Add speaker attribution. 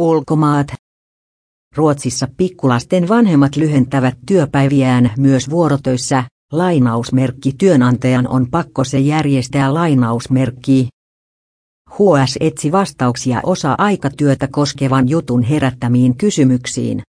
Speaker 1: Ulkomaat. Ruotsissa pikkulasten vanhemmat lyhentävät työpäiviään myös vuorotöissä, lainausmerkki työnantajan on pakko se järjestää lainausmerkki. HS etsi vastauksia osa-aikatyötä koskevan jutun herättämiin kysymyksiin.